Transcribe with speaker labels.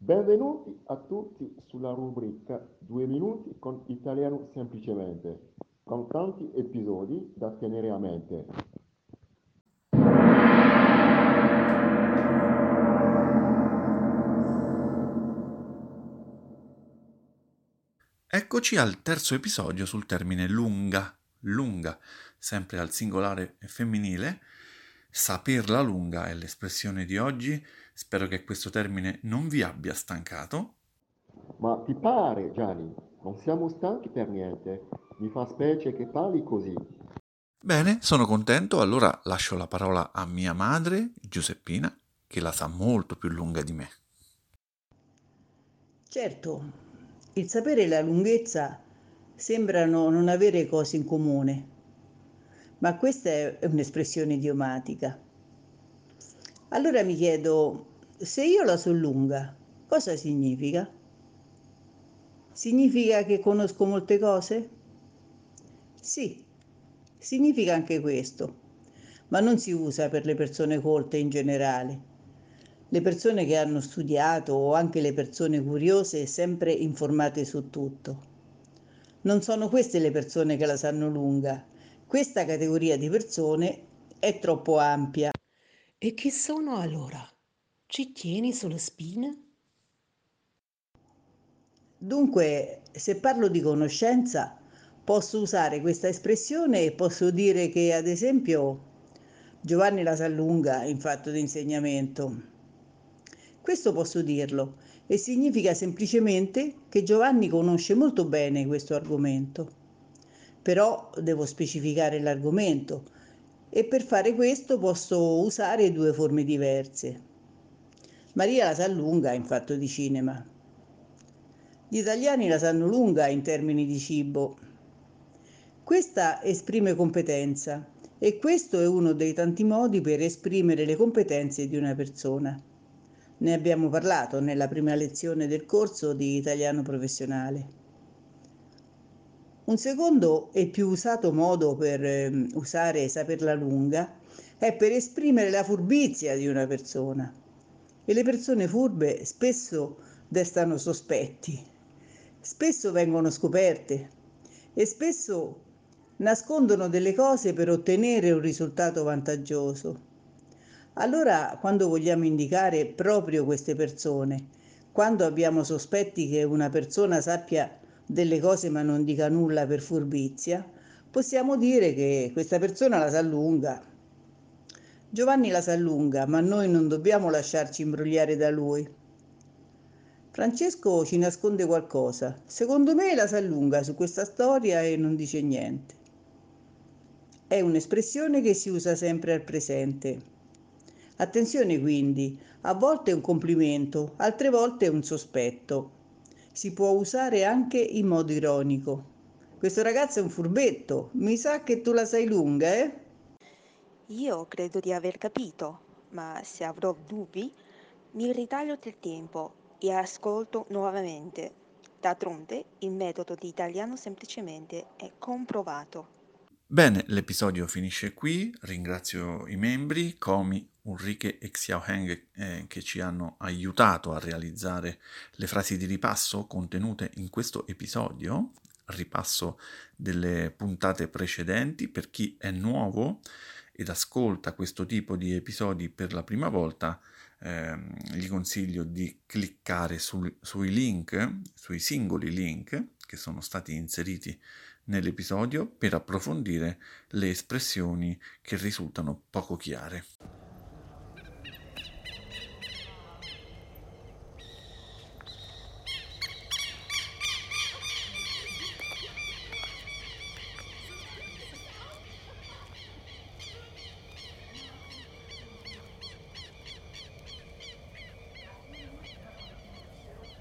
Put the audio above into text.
Speaker 1: Benvenuti a tutti sulla rubrica Due minuti con italiano semplicemente, con tanti episodi da tenere a mente.
Speaker 2: Eccoci al terzo episodio sul termine lunga, lunga, sempre al singolare femminile. Saperla lunga è l'espressione di oggi. Spero che questo termine non vi abbia stancato.
Speaker 1: Ma ti pare, Gianni? Non siamo stanchi per niente. Mi fa specie che parli così.
Speaker 2: Bene, sono contento, allora lascio la parola a mia madre, Giuseppina, che la sa molto più lunga di me.
Speaker 3: Certo, il sapere e la lunghezza sembrano non avere cose in comune, ma questa è un'espressione idiomatica. Allora mi chiedo, se io la so lunga, cosa significa? Significa che conosco molte cose? Sì, significa anche questo, ma non si usa per le persone colte in generale. Le persone che hanno studiato o anche le persone curiose sempre informate su tutto. Non sono queste le persone che la sanno lunga. Questa categoria di persone è troppo ampia.
Speaker 4: E chi sono allora? Ci tieni sulla spina?
Speaker 3: Dunque, se parlo di conoscenza, posso usare questa espressione e posso dire che, ad esempio, Giovanni la sa lunga in fatto di insegnamento. Questo posso dirlo e significa semplicemente che Giovanni conosce molto bene questo argomento. Però devo specificare l'argomento e per fare questo posso usare due forme diverse. Maria la sa lunga in fatto di cinema. Gli italiani la sanno lunga in termini di cibo. Questa esprime competenza e questo è uno dei tanti modi per esprimere le competenze di una persona. Ne abbiamo parlato nella prima lezione del corso di italiano professionale. Un secondo e più usato modo per eh, usare saperla lunga è per esprimere la furbizia di una persona. E le persone furbe spesso destano sospetti, spesso vengono scoperte e spesso nascondono delle cose per ottenere un risultato vantaggioso. Allora, quando vogliamo indicare proprio queste persone, quando abbiamo sospetti che una persona sappia delle cose ma non dica nulla per furbizia, possiamo dire che questa persona la sa lunga. Giovanni la sa lunga, ma noi non dobbiamo lasciarci imbrogliare da lui. Francesco ci nasconde qualcosa. Secondo me la sa lunga su questa storia e non dice niente. È un'espressione che si usa sempre al presente. Attenzione quindi, a volte è un complimento, altre volte è un sospetto. Si può usare anche in modo ironico. Questo ragazzo è un furbetto, mi sa che tu la sai lunga, eh?
Speaker 5: Io credo di aver capito, ma se avrò dubbi, mi ritaglio del tempo e ascolto nuovamente. D'altronde il metodo di italiano semplicemente è comprovato.
Speaker 2: Bene, l'episodio finisce qui. Ringrazio i membri, Comi, Ulrike e Xiao Heng, eh, che ci hanno aiutato a realizzare le frasi di ripasso contenute in questo episodio. Ripasso delle puntate precedenti per chi è nuovo ed ascolta questo tipo di episodi per la prima volta. Eh, gli consiglio di cliccare sul, sui link, sui singoli link che sono stati inseriti nell'episodio per approfondire le espressioni che risultano poco chiare.